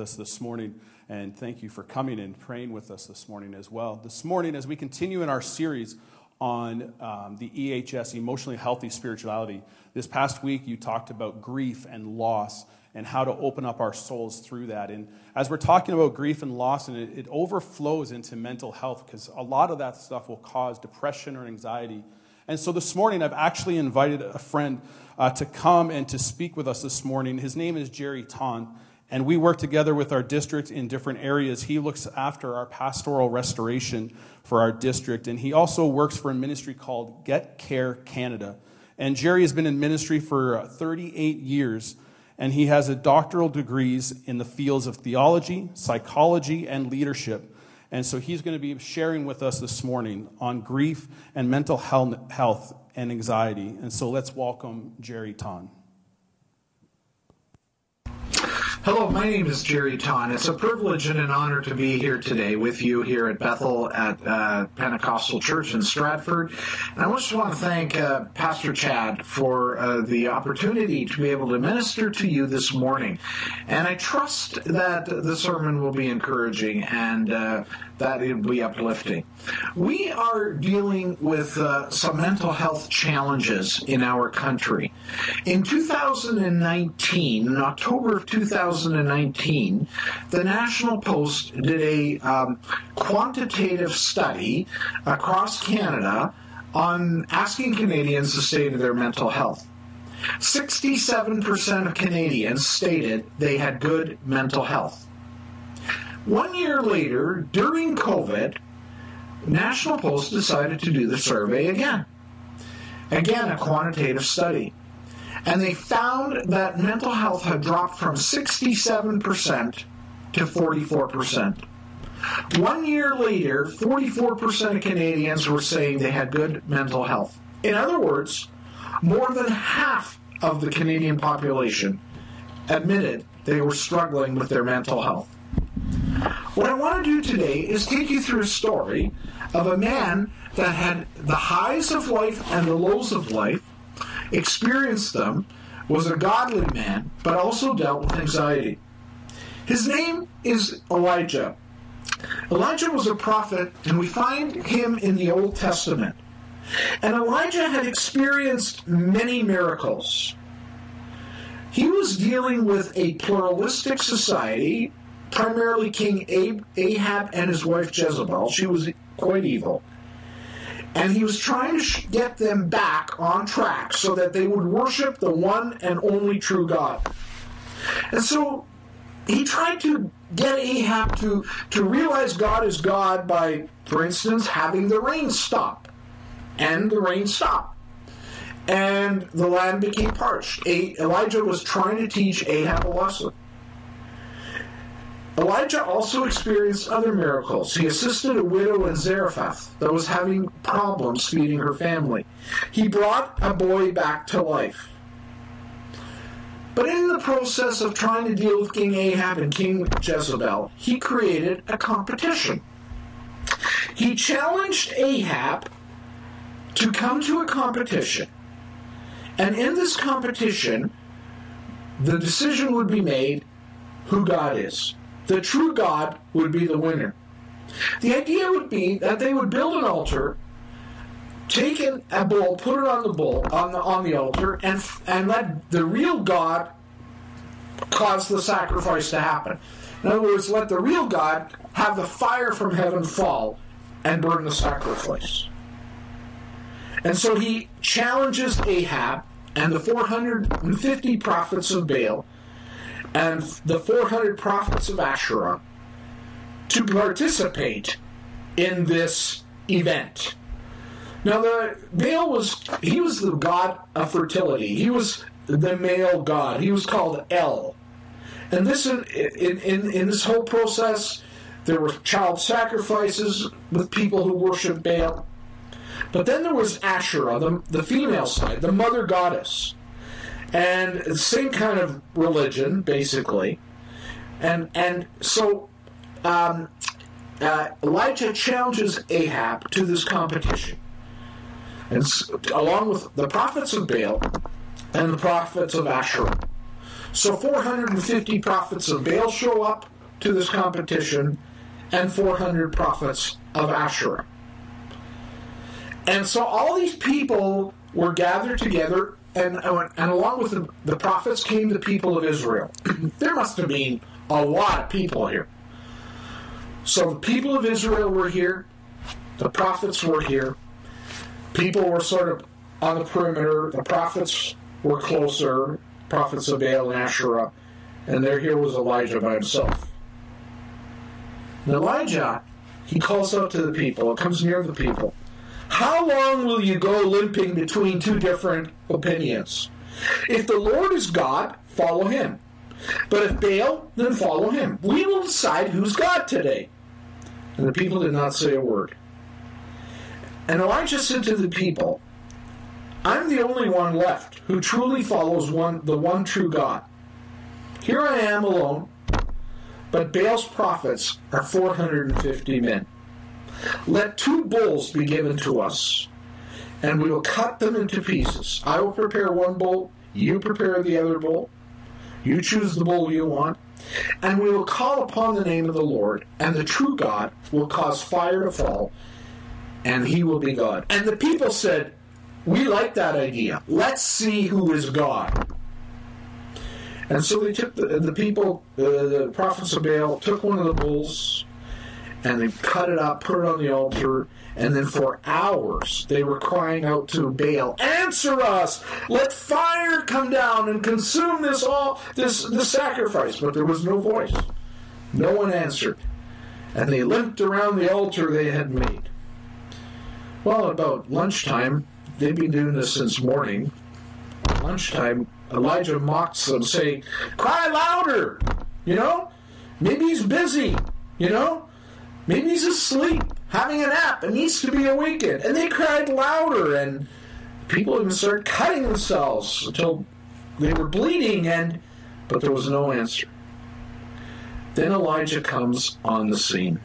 us this morning, and thank you for coming and praying with us this morning as well. This morning, as we continue in our series on um, the EHS, emotionally healthy spirituality, this past week you talked about grief and loss and how to open up our souls through that. And as we're talking about grief and loss, and it, it overflows into mental health, because a lot of that stuff will cause depression or anxiety. And so this morning, I've actually invited a friend uh, to come and to speak with us this morning. His name is Jerry Ton, and we work together with our district in different areas. He looks after our pastoral restoration for our district, and he also works for a ministry called Get Care Canada. And Jerry has been in ministry for uh, 38 years and he has a doctoral degrees in the fields of theology, psychology, and leadership. And so he's going to be sharing with us this morning on grief and mental health and anxiety. And so let's welcome Jerry Ton. Hello, my name is Jerry Ton. It's a privilege and an honor to be here today with you here at Bethel at uh, Pentecostal Church in Stratford. And I just want to thank uh, Pastor Chad for uh, the opportunity to be able to minister to you this morning. And I trust that the sermon will be encouraging and uh, that it will be uplifting. We are dealing with uh, some mental health challenges in our country. In 2019, in October of 2019, the National Post did a um, quantitative study across Canada on asking Canadians the state of their mental health. 67% of Canadians stated they had good mental health. One year later, during COVID, National Post decided to do the survey again. Again, a quantitative study. And they found that mental health had dropped from 67% to 44%. One year later, 44% of Canadians were saying they had good mental health. In other words, more than half of the Canadian population admitted they were struggling with their mental health. What I want to do today is take you through a story of a man that had the highs of life and the lows of life, experienced them, was a godly man, but also dealt with anxiety. His name is Elijah. Elijah was a prophet, and we find him in the Old Testament. And Elijah had experienced many miracles. He was dealing with a pluralistic society primarily King Ahab and his wife Jezebel. She was quite evil. And he was trying to get them back on track so that they would worship the one and only true God. And so he tried to get Ahab to, to realize God is God by, for instance, having the rain stop. And the rain stopped. And the land became parched. Elijah was trying to teach Ahab a lesson. Elijah also experienced other miracles. He assisted a widow in Zarephath that was having problems feeding her family. He brought a boy back to life. But in the process of trying to deal with King Ahab and King Jezebel, he created a competition. He challenged Ahab to come to a competition. And in this competition, the decision would be made who God is the true God would be the winner. The idea would be that they would build an altar, take a bull, put it on the bull on the on the altar, and and let the real God cause the sacrifice to happen. In other words, let the real God have the fire from heaven fall and burn the sacrifice. And so he challenges Ahab and the 450 prophets of Baal and the 400 prophets of Asherah to participate in this event. Now, the Baal was he was the god of fertility. He was the male god. He was called El, And this in, in, in, this whole process, there were child sacrifices with people who worshiped Baal. But then there was Asherah, the, the female side, the mother goddess. And the same kind of religion, basically. And and so um, uh, Elijah challenges Ahab to this competition. And along with the prophets of Baal and the prophets of Asherah. So 450 prophets of Baal show up to this competition and 400 prophets of Asherah. And so all these people were gathered together, and, and along with the, the prophets came the people of Israel. there must have been a lot of people here. So the people of Israel were here, the prophets were here, people were sort of on the perimeter, the prophets were closer, prophets of Baal and Asherah, and there here was Elijah by himself. And Elijah, he calls out to the people, comes near the people. How long will you go limping between two different opinions? If the Lord is God, follow him. But if Baal, then follow him. We will decide who's God today. And the people did not say a word. And Elijah said to the people, I'm the only one left who truly follows one the one true God. Here I am alone, but Baal's prophets are 450 men. Let two bulls be given to us, and we will cut them into pieces. I will prepare one bull, you prepare the other bull. You choose the bull you want, and we will call upon the name of the Lord, and the true God will cause fire to fall, and he will be God. And the people said, We like that idea. Let's see who is God. And so they took the, the people, uh, the prophets of Baal, took one of the bulls, and they cut it up, put it on the altar, and then for hours they were crying out to Baal, "Answer us! Let fire come down and consume this all this this sacrifice." But there was no voice. No one answered, and they limped around the altar they had made. Well, about lunchtime, they've been doing this since morning. Lunchtime, Elijah mocks them, saying, "Cry louder!" You know, maybe he's busy. You know, Maybe he's asleep, having a nap, and needs to be awakened. And they cried louder, and people even started cutting themselves until they were bleeding, and but there was no answer. Then Elijah comes on the scene.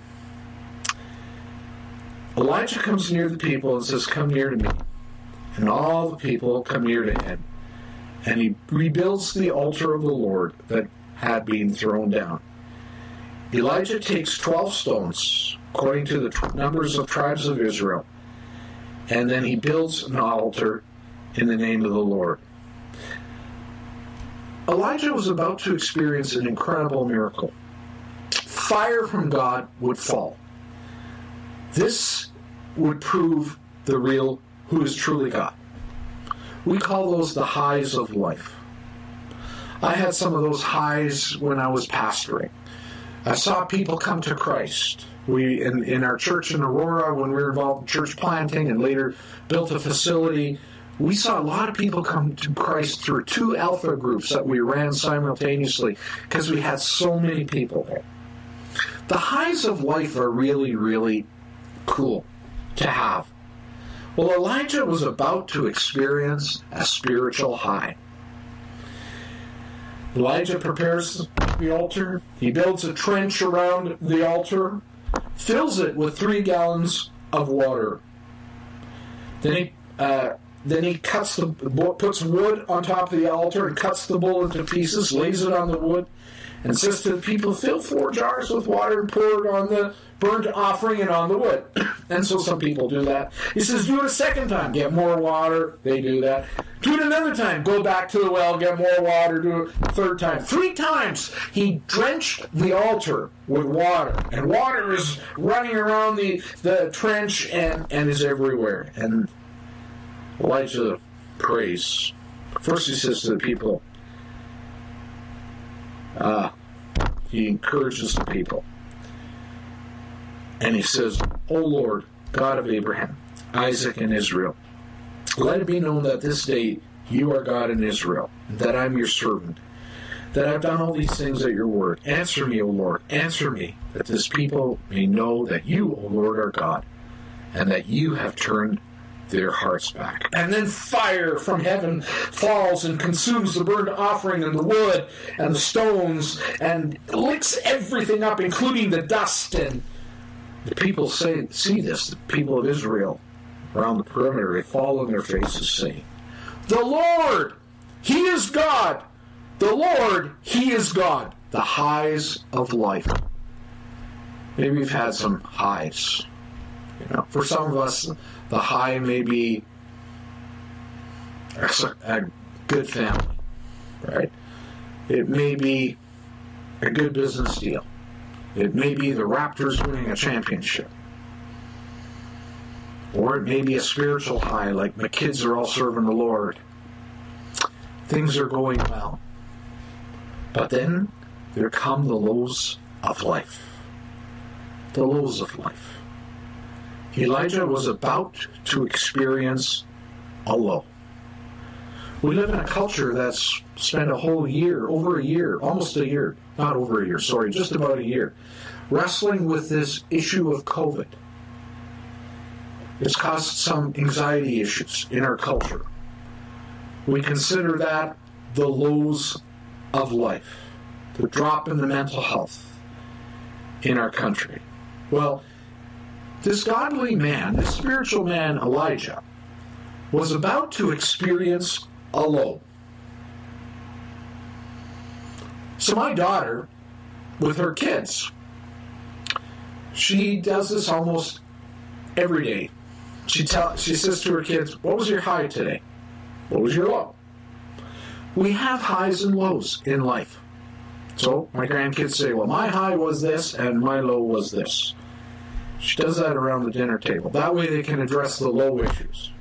Elijah comes near the people and says, Come near to me. And all the people come near to him. And he rebuilds the altar of the Lord that had been thrown down. Elijah takes 12 stones, according to the numbers of tribes of Israel, and then he builds an altar in the name of the Lord. Elijah was about to experience an incredible miracle. Fire from God would fall. This would prove the real, who is truly God. We call those the highs of life. I had some of those highs when I was pastoring. I saw people come to Christ. We in, in our church in Aurora, when we were involved in church planting and later built a facility, we saw a lot of people come to Christ through two alpha groups that we ran simultaneously because we had so many people there. The highs of life are really, really cool to have. Well, Elijah was about to experience a spiritual high. Elijah prepares the altar. He builds a trench around the altar, fills it with three gallons of water. Then he uh, then he cuts the puts wood on top of the altar and cuts the bull into pieces, lays it on the wood, and says to the people, "Fill four jars with water and pour it on the burnt offering and on the wood." and so some people do that. He says, "Do it a second time. Get more water." They do that. Do it another time. Go back to the well, get more water. Do it a third time. Three times he drenched the altar with water, and water is running around the the trench and and is everywhere. And Elijah prays. First, he says to the people, uh, he encourages the people. And he says, O Lord, God of Abraham, Isaac, and Israel, let it be known that this day you are God in Israel, and that I am your servant, that I've done all these things at your word. Answer me, O Lord, answer me, that this people may know that you, O Lord, are God, and that you have turned their hearts back. And then fire from heaven falls and consumes the burnt offering and the wood and the stones and licks everything up, including the dust. And the people say, see this, the people of Israel around the perimeter, they fall on their faces saying, The Lord, He is God. The Lord, He is God. The highs of life. Maybe we've had some highs. You know, for some of us, the high may be a, good family, right? It may be a good business deal. It may be the Raptors winning a championship. Or it may be a spiritual high, like my kids are all serving the Lord. Things are going well. But then there come the lows of life. The lows of life. Elijah was about to experience a low. We live in a culture that's spent a whole year, over a year, almost a year, not over a year, sorry, just about a year, wrestling with this issue of COVID. It's caused some anxiety issues in our culture. We consider that the lows of life, the drop in the mental health in our country. Well, this godly man, this spiritual man, Elijah, was about to experience a low. So, my daughter, with her kids, she does this almost every day. She tell she says to her kids, "What was your high today? What was your low?" We have highs and lows in life. So my grandkids say, "Well, my high was this, and my low was this." She does that around the dinner table. That way they can address the low issues.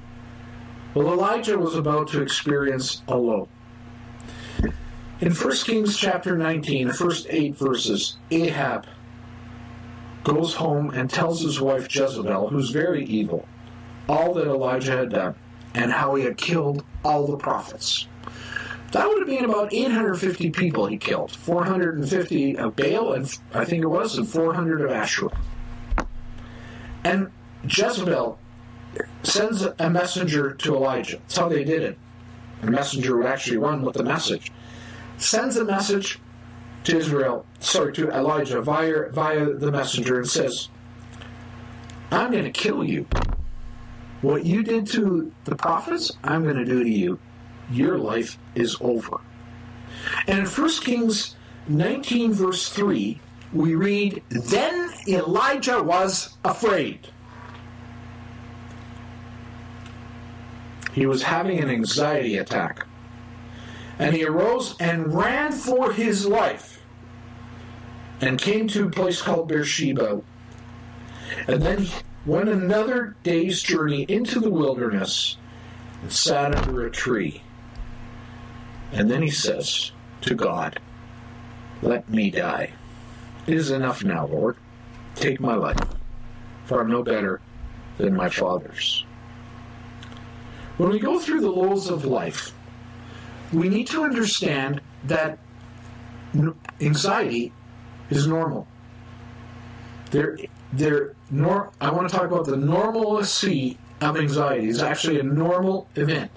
Well, Elijah was about to experience a low. In 1 Kings chapter 19, the first eight verses, Ahab goes home and tells his wife Jezebel, who's very evil, all that Elijah had done and how he had killed all the prophets. That would have been about 850 people he killed 450 of Baal, and I think it was, and 400 of Asherah. And Jezebel sends a messenger to Elijah. That's how they did it. The messenger would actually run with the message. Sends a message to Israel, sorry, to Elijah via, via the messenger and says, I'm going to kill you. What you did to the prophets, I'm going to do to you. Your life is over. And in 1 Kings 19, verse 3, we read, Then Elijah was afraid. He was having an anxiety attack. And he arose and ran for his life and came to a place called Beersheba. And then he went another day's journey into the wilderness and sat under a tree. And then he says to God, Let me die. It is enough now, Lord. Take my life, for I'm no better than my father's. When we go through the lows of life, we need to understand that anxiety is normal. There, there, nor, I want to talk about the normalcy of anxiety. It's actually a normal event.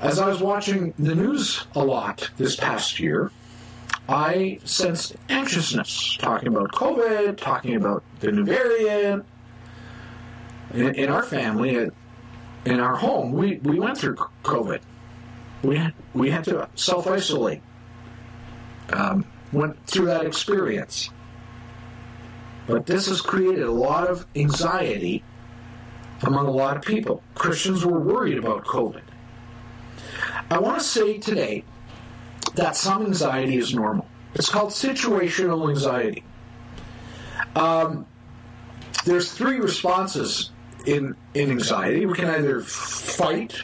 As I was watching the news a lot this past year, I sensed anxiousness, talking about COVID, talking about the new variant. In, in our family, in our home, we, we went through COVID. We had, we had to self isolate. Um, went through that experience. But this has created a lot of anxiety among a lot of people. Christians were worried about COVID. I want to say today that some anxiety is normal. It's called situational anxiety. Um, there's three responses in, in anxiety. We can either fight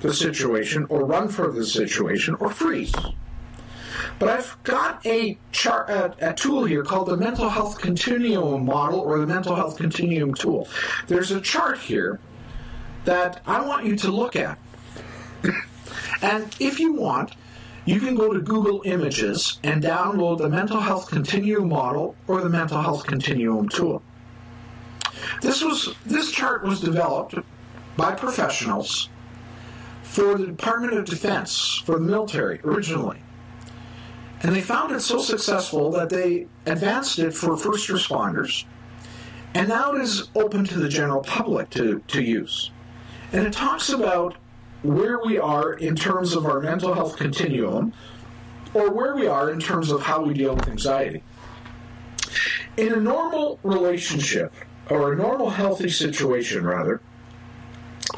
the situation, or run for the situation, or freeze. But I've got a chart, a, a, tool here called the Mental Health Continuum Model, or the Mental Health Continuum Tool. There's a chart here that I want you to look at. and if you want, you can go to Google Images and download the Mental Health Continuum model or the Mental Health Continuum tool. This was this chart was developed by professionals for the Department of Defense, for the military originally. And they found it so successful that they advanced it for first responders. And now it is open to the general public to, to use. And it talks about where we are in terms of our mental health continuum or where we are in terms of how we deal with anxiety. In a normal relationship, or a normal healthy situation rather,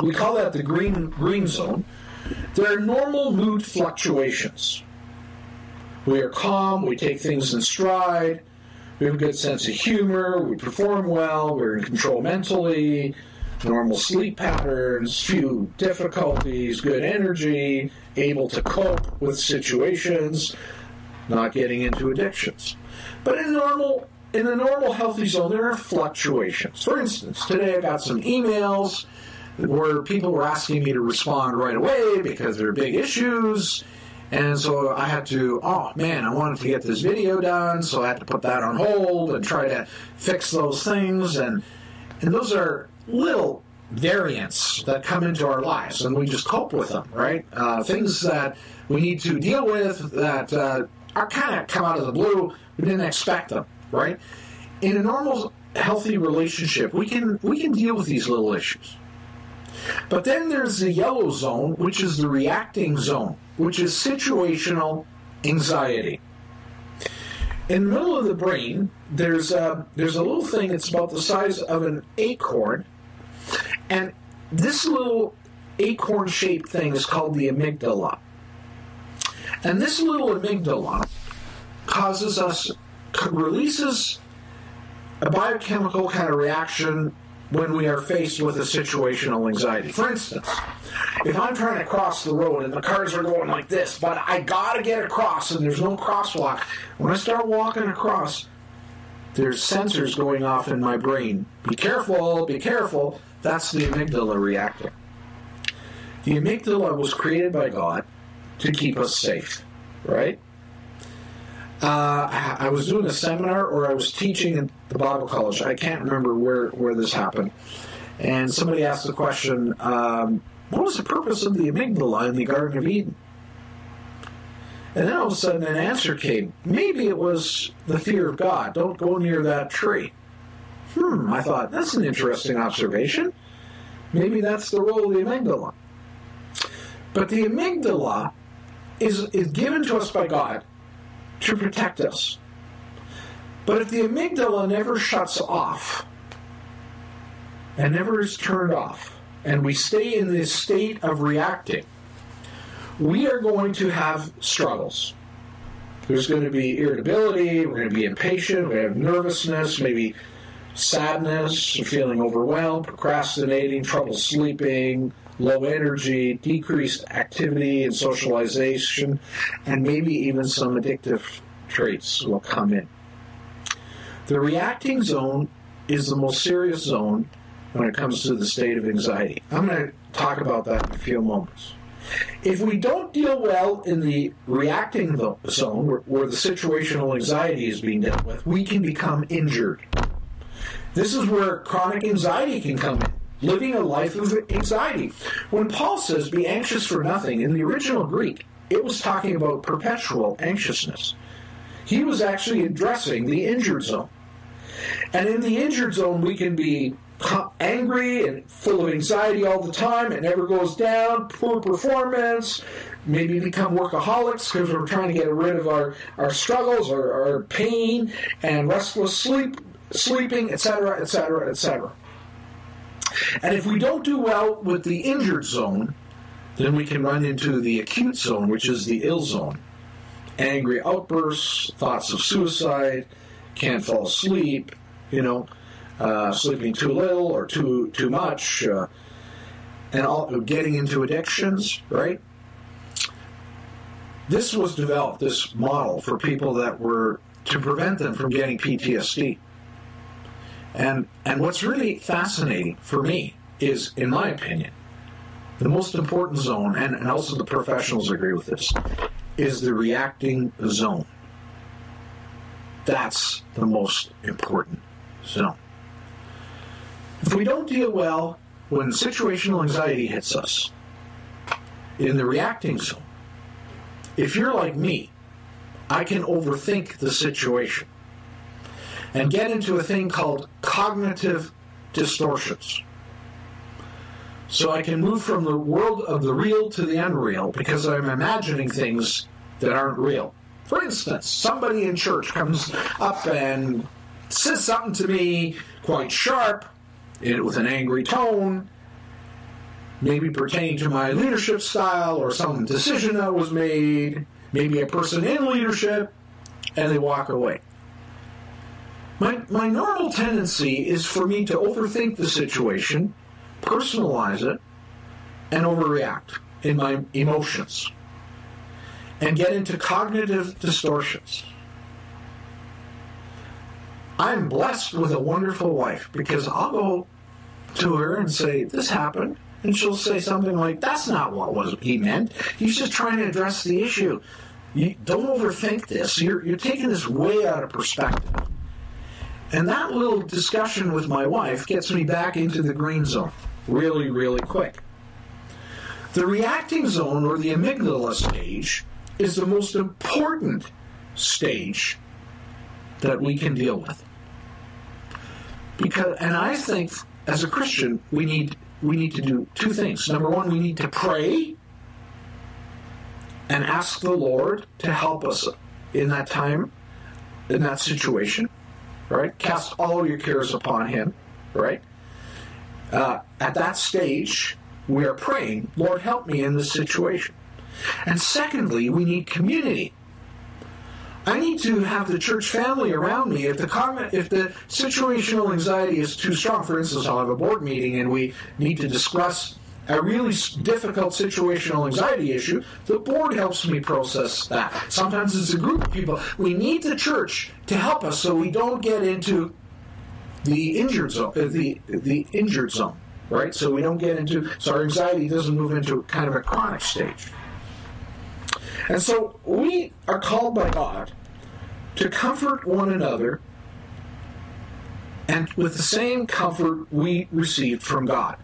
we call that the green green zone. There are normal mood fluctuations. We are calm, we take things in stride, we have a good sense of humor, we perform well, we're in control mentally, normal sleep patterns, few difficulties, good energy, able to cope with situations, not getting into addictions. But in normal in a normal healthy zone there are fluctuations. For instance, today I got some emails where people were asking me to respond right away because there are big issues. And so I had to, oh man, I wanted to get this video done, so I had to put that on hold and try to fix those things. And, and those are little variants that come into our lives, and we just cope with them, right? Uh, things that we need to deal with that uh, are kind of come out of the blue. We didn't expect them, right? In a normal, healthy relationship, we can we can deal with these little issues. But then there's the yellow zone, which is the reacting zone, which is situational anxiety. In the middle of the brain, there's a, there's a little thing that's about the size of an acorn, and this little acorn shaped thing is called the amygdala. And this little amygdala causes us, releases a biochemical kind of reaction when we are faced with a situational anxiety. For instance, if I'm trying to cross the road and the cars are going like this, but I gotta get across and there's no crosswalk, when I start walking across, there's sensors going off in my brain. Be careful, be careful. That's the amygdala reacting. The amygdala was created by God to keep us safe, right? Uh, I was doing a seminar or I was teaching at the Bible college. I can't remember where, where this happened. And somebody asked the question, um, what was the purpose of the amygdala in the Garden of Eden? And then all of a sudden an answer came. Maybe it was the fear of God. Don't go near that tree. Hmm, I thought, that's an interesting observation. Maybe that's the role of the amygdala. But the amygdala is, is given to us by God to protect us. But if the amygdala never shuts off and never is turned off, and we stay in this state of reacting, we are going to have struggles. There's going to be irritability, we're going to be impatient, we have nervousness, maybe sadness, feeling overwhelmed, procrastinating, trouble sleeping, low energy, decreased activity and socialization, and maybe even some addictive traits will come in. The reacting zone is the most serious zone when it comes to the state of anxiety. I'm going to talk about that in a few moments. If we don't deal well in the reacting zone, where, the situational anxiety is being dealt with, we can become injured. This is where chronic anxiety can come in living a life of anxiety. When Paul says, be anxious for nothing, in the original Greek, it was talking about perpetual anxiousness. He was actually addressing the injured zone. And in the injured zone, we can be angry and full of anxiety all the time. It never goes down, poor performance, maybe become workaholics because we're trying to get rid of our, our struggles, our, our pain, and restless sleep, sleeping, etc., etc., etc. And if we don't do well with the injured zone, then we can run into the acute zone, which is the ill zone. Angry outbursts, thoughts of suicide, can't fall asleep, you know, uh, sleeping too little or too too much, uh, and all, getting into addictions, right? This was developed, this model, for people that were to prevent them from getting PTSD. And, and what's really fascinating for me is, in my opinion, the most important zone, and, and also the professionals agree with this, is the reacting zone. That's the most important zone. If we don't deal well when situational anxiety hits us in the reacting zone, if you're like me, I can overthink the situation and get into a thing called cognitive distortions. So I can move from the world of the real to the unreal because I'm imagining things that aren't real. For instance, somebody in church comes up and says something to me quite sharp, with an angry tone, maybe pertaining to my leadership style or some decision that was made, maybe a person in leadership, and they walk away. My, my normal tendency is for me to overthink the situation, personalize it, and overreact in my emotions and get into cognitive distortions. I'm blessed with a wonderful wife because I'll go to her and say, This happened. And she'll say something like, That's not what was he meant. He's just trying to address the issue. You don't overthink this. You're, you're taking this way out of perspective. And that little discussion with my wife gets me back into the green zone really, really quick. The reacting zone or the amygdala stage is the most important stage that we can deal with. Because and I think as a Christian we need we need to do two things. Number one, we need to pray and ask the Lord to help us in that time, in that situation right? Cast all your cares upon Him, right? Uh, at that stage, we are praying, Lord, help me in this situation. And secondly, we need community. I need to have the church family around me. If the if the situational anxiety is too strong, for instance, I'll have a board meeting and we need to discuss a really difficult situational anxiety issue, the board helps me process that. Sometimes it's a group of people. We need the church to help us so we don't get into the injured zone, uh, the the injured zone, right? So we don't get into so our anxiety doesn't move into kind of a chronic stage. And so we are called by God to comfort one another and with the same comfort we received from God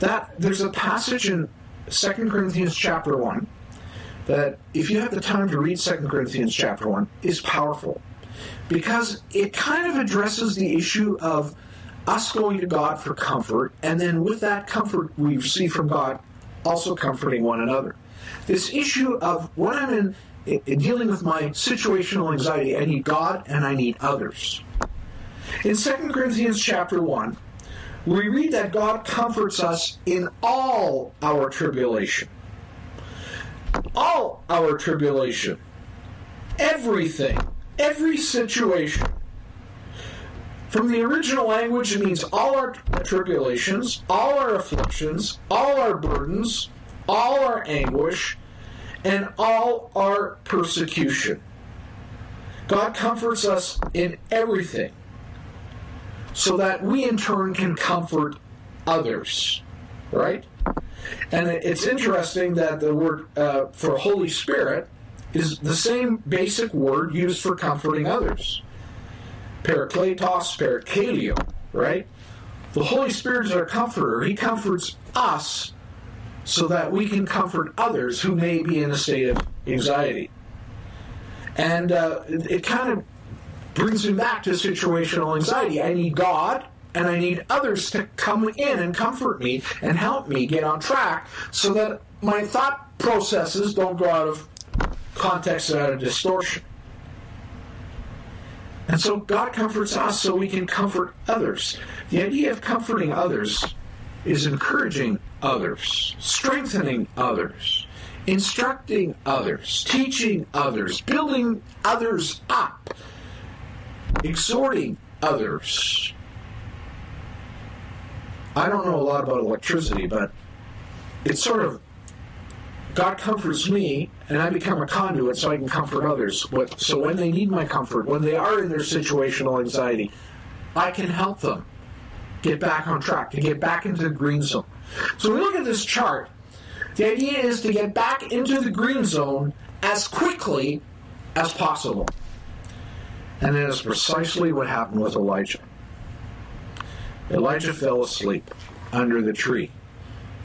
that there's a passage in Second Corinthians chapter 1 that if you have the time to read Second Corinthians chapter 1 is powerful because it kind of addresses the issue of us going to God for comfort and then with that comfort we receive from God also comforting one another. This issue of when I'm in, in dealing with my situational anxiety, I need God and I need others. In 2 Corinthians chapter 1, we read that God comforts us in all our tribulation. All our tribulation. Everything. Every situation. From the original language, it means all our tribulations, all our afflictions, all our burdens, all our anguish, and all our persecution. God comforts us in everything so that we in turn can comfort others. Right? And it's interesting that the word uh, for Holy Spirit is the same basic word used for comforting others. Parakletos, parakaleo, right? The Holy Spirit is our comforter. He comforts us so that we can comfort others who may be in a state of anxiety. And uh, it, it kind of brings me back to situational anxiety. I need God and I need others to come in and comfort me and help me get on track so that my thought processes don't go out of context and out of distortion. And so God comforts us so we can comfort others. The idea of comforting others is encouraging others, strengthening others, instructing others, teaching others, building others up exhorting others. I don't know a lot about electricity, but it's sort of God comforts me, and I become a conduit so I can comfort others. So when they need my comfort, when they are in their situational anxiety, I can help them get back on track, to get back into the green zone. So we look at this chart. The idea is to get back into the green zone as quickly as possible. And that is precisely what happened with Elijah. Elijah fell asleep under the tree.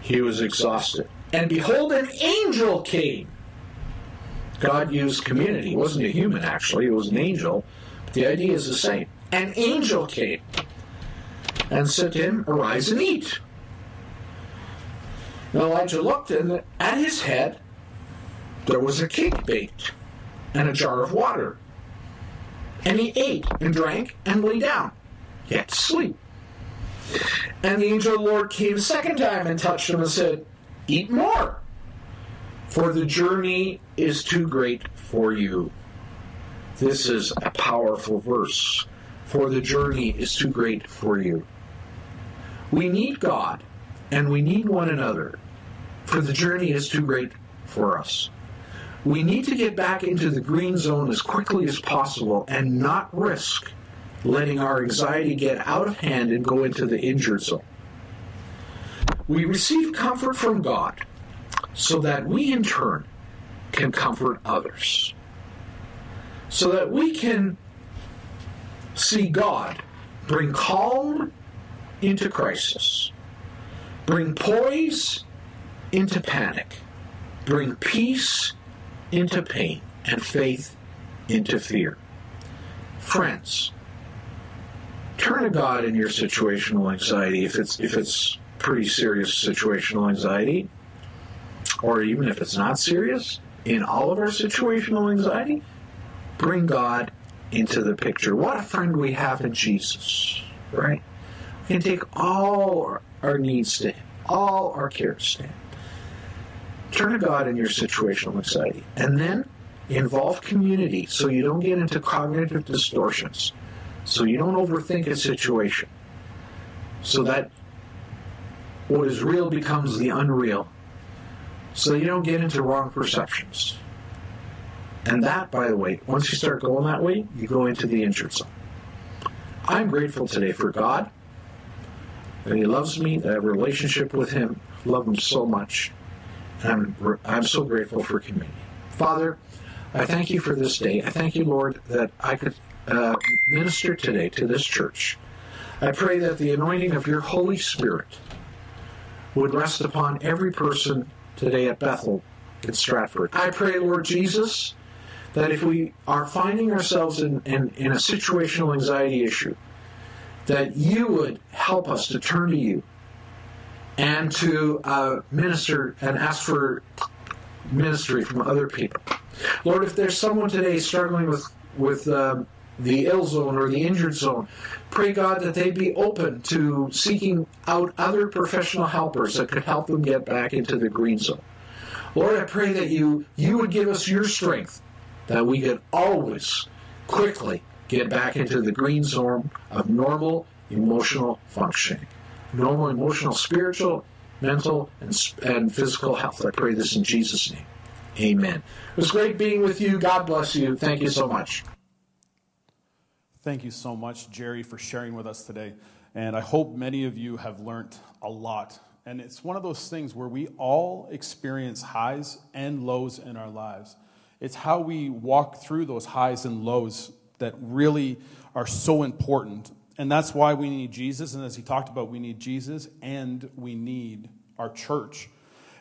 He was exhausted. And behold, an angel came. God used community. It wasn't a human, actually, it was an angel. But the idea is the same. An angel came and said to him, Arise and eat. Now Elijah looked, and at his head there was a cake baked and a jar of water. And he ate and drank and lay down, yet sleep. And the angel of the Lord came a second time and touched him and said, Eat more, for the journey is too great for you. This is a powerful verse. For the journey is too great for you. We need God and we need one another, for the journey is too great for us. We need to get back into the green zone as quickly as possible and not risk letting our anxiety get out of hand and go into the injured zone. We receive comfort from God so that we in turn can comfort others. So that we can see God bring calm into crisis, bring poise into panic, bring peace into pain, and faith into fear. Friends, turn to God in your situational anxiety if it's if it's pretty serious situational anxiety, or even if it's not serious. In all of our situational anxiety, bring God into the picture. What a friend we have in Jesus, right? We can take all our needs to Him, all our cares to Him. Turn to God in your situational anxiety, and then involve community so you don't get into cognitive distortions, so you don't overthink a situation, so that what is real becomes the unreal, so you don't get into wrong perceptions. And that, by the way, once you start going that way, you go into the injured zone. I'm grateful today for God, that He loves me, that I have a relationship with Him, love Him so much. I'm, I'm so grateful for community. Father, I thank you for this day. I thank you, Lord, that I could uh, minister today to this church. I pray that the anointing of your Holy Spirit would rest upon every person today at Bethel in Stratford. I pray, Lord Jesus, that if we are finding ourselves in, in, in a situational anxiety issue, that you would help us to turn to you and to uh, minister and ask for ministry from other people. Lord, if there's someone today struggling with with um, the ill zone or the injured zone, pray God that they be open to seeking out other professional helpers that could help them get back into the green zone. Lord, I pray that you you would give us your strength that we could always quickly get back into the green zone of normal emotional functioning. Normal emotional, spiritual, mental, and, and physical health. I pray this in Jesus' name. Amen. It was great being with you. God bless you. Thank you so much. Thank you so much, Jerry, for sharing with us today. And I hope many of you have learned a lot. And it's one of those things where we all experience highs and lows in our lives. It's how we walk through those highs and lows that really are so important. And that's why we need Jesus. And as he talked about, we need Jesus and we need our church.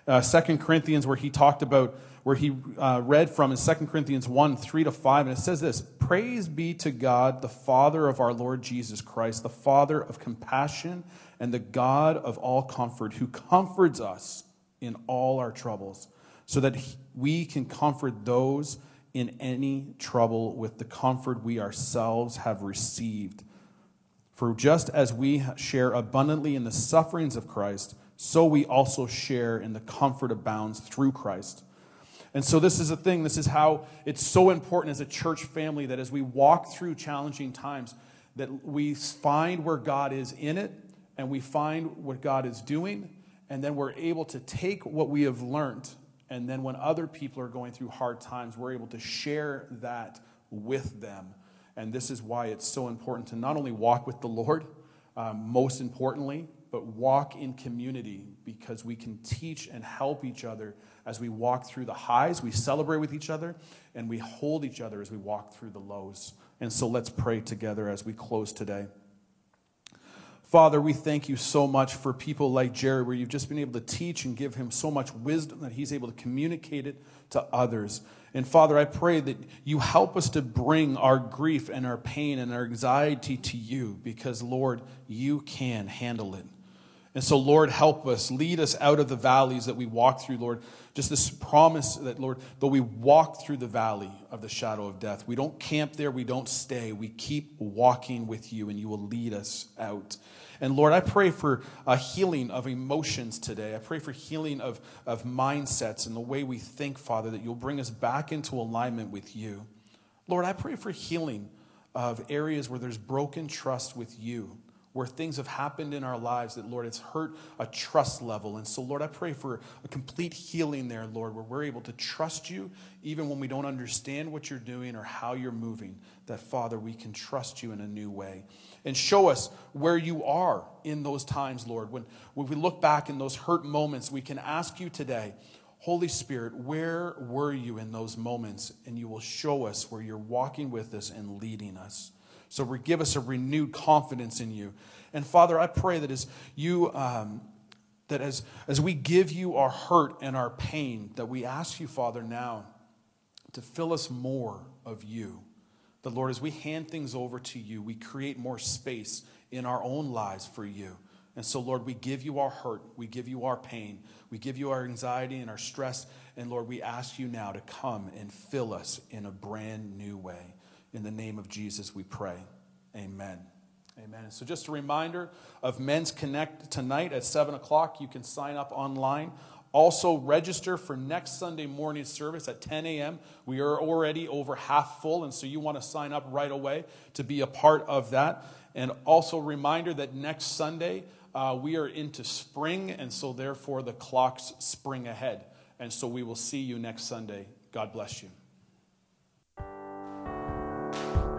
Uh, 2 Corinthians, where he talked about, where he uh, read from in 2 Corinthians 1 3 to 5, and it says this Praise be to God, the Father of our Lord Jesus Christ, the Father of compassion and the God of all comfort, who comforts us in all our troubles, so that we can comfort those in any trouble with the comfort we ourselves have received. For just as we share abundantly in the sufferings of Christ, so we also share in the comfort abounds through Christ. And so, this is a thing, this is how it's so important as a church family that as we walk through challenging times, that we find where God is in it and we find what God is doing, and then we're able to take what we have learned. And then, when other people are going through hard times, we're able to share that with them. And this is why it's so important to not only walk with the Lord, um, most importantly, but walk in community because we can teach and help each other as we walk through the highs. We celebrate with each other and we hold each other as we walk through the lows. And so let's pray together as we close today. Father, we thank you so much for people like Jerry, where you've just been able to teach and give him so much wisdom that he's able to communicate it to others. And Father, I pray that you help us to bring our grief and our pain and our anxiety to you because, Lord, you can handle it. And so, Lord, help us. Lead us out of the valleys that we walk through, Lord. Just this promise that, Lord, though we walk through the valley of the shadow of death, we don't camp there, we don't stay. We keep walking with you, and you will lead us out. And Lord, I pray for a healing of emotions today. I pray for healing of, of mindsets and the way we think, Father, that you'll bring us back into alignment with you. Lord, I pray for healing of areas where there's broken trust with you where things have happened in our lives that, Lord, it's hurt a trust level. And so, Lord, I pray for a complete healing there, Lord, where we're able to trust you even when we don't understand what you're doing or how you're moving. That, Father, we can trust you in a new way. And show us where you are in those times, Lord. When, when we look back in those hurt moments, we can ask you today, Holy Spirit, where were you in those moments? And you will show us where you're walking with us and leading us. So give us a renewed confidence in you. And Father, I pray that as you, um, that as, as we give you our hurt and our pain, that we ask you, Father, now to fill us more of you. The Lord, as we hand things over to you, we create more space in our own lives for you. And so, Lord, we give you our hurt, we give you our pain, we give you our anxiety and our stress. And Lord, we ask you now to come and fill us in a brand new way. In the name of Jesus, we pray. Amen. Amen. So, just a reminder of Men's Connect tonight at 7 o'clock. You can sign up online. Also, register for next Sunday morning service at 10 a.m. We are already over half full, and so you want to sign up right away to be a part of that. And also, reminder that next Sunday uh, we are into spring, and so therefore the clocks spring ahead. And so we will see you next Sunday. God bless you.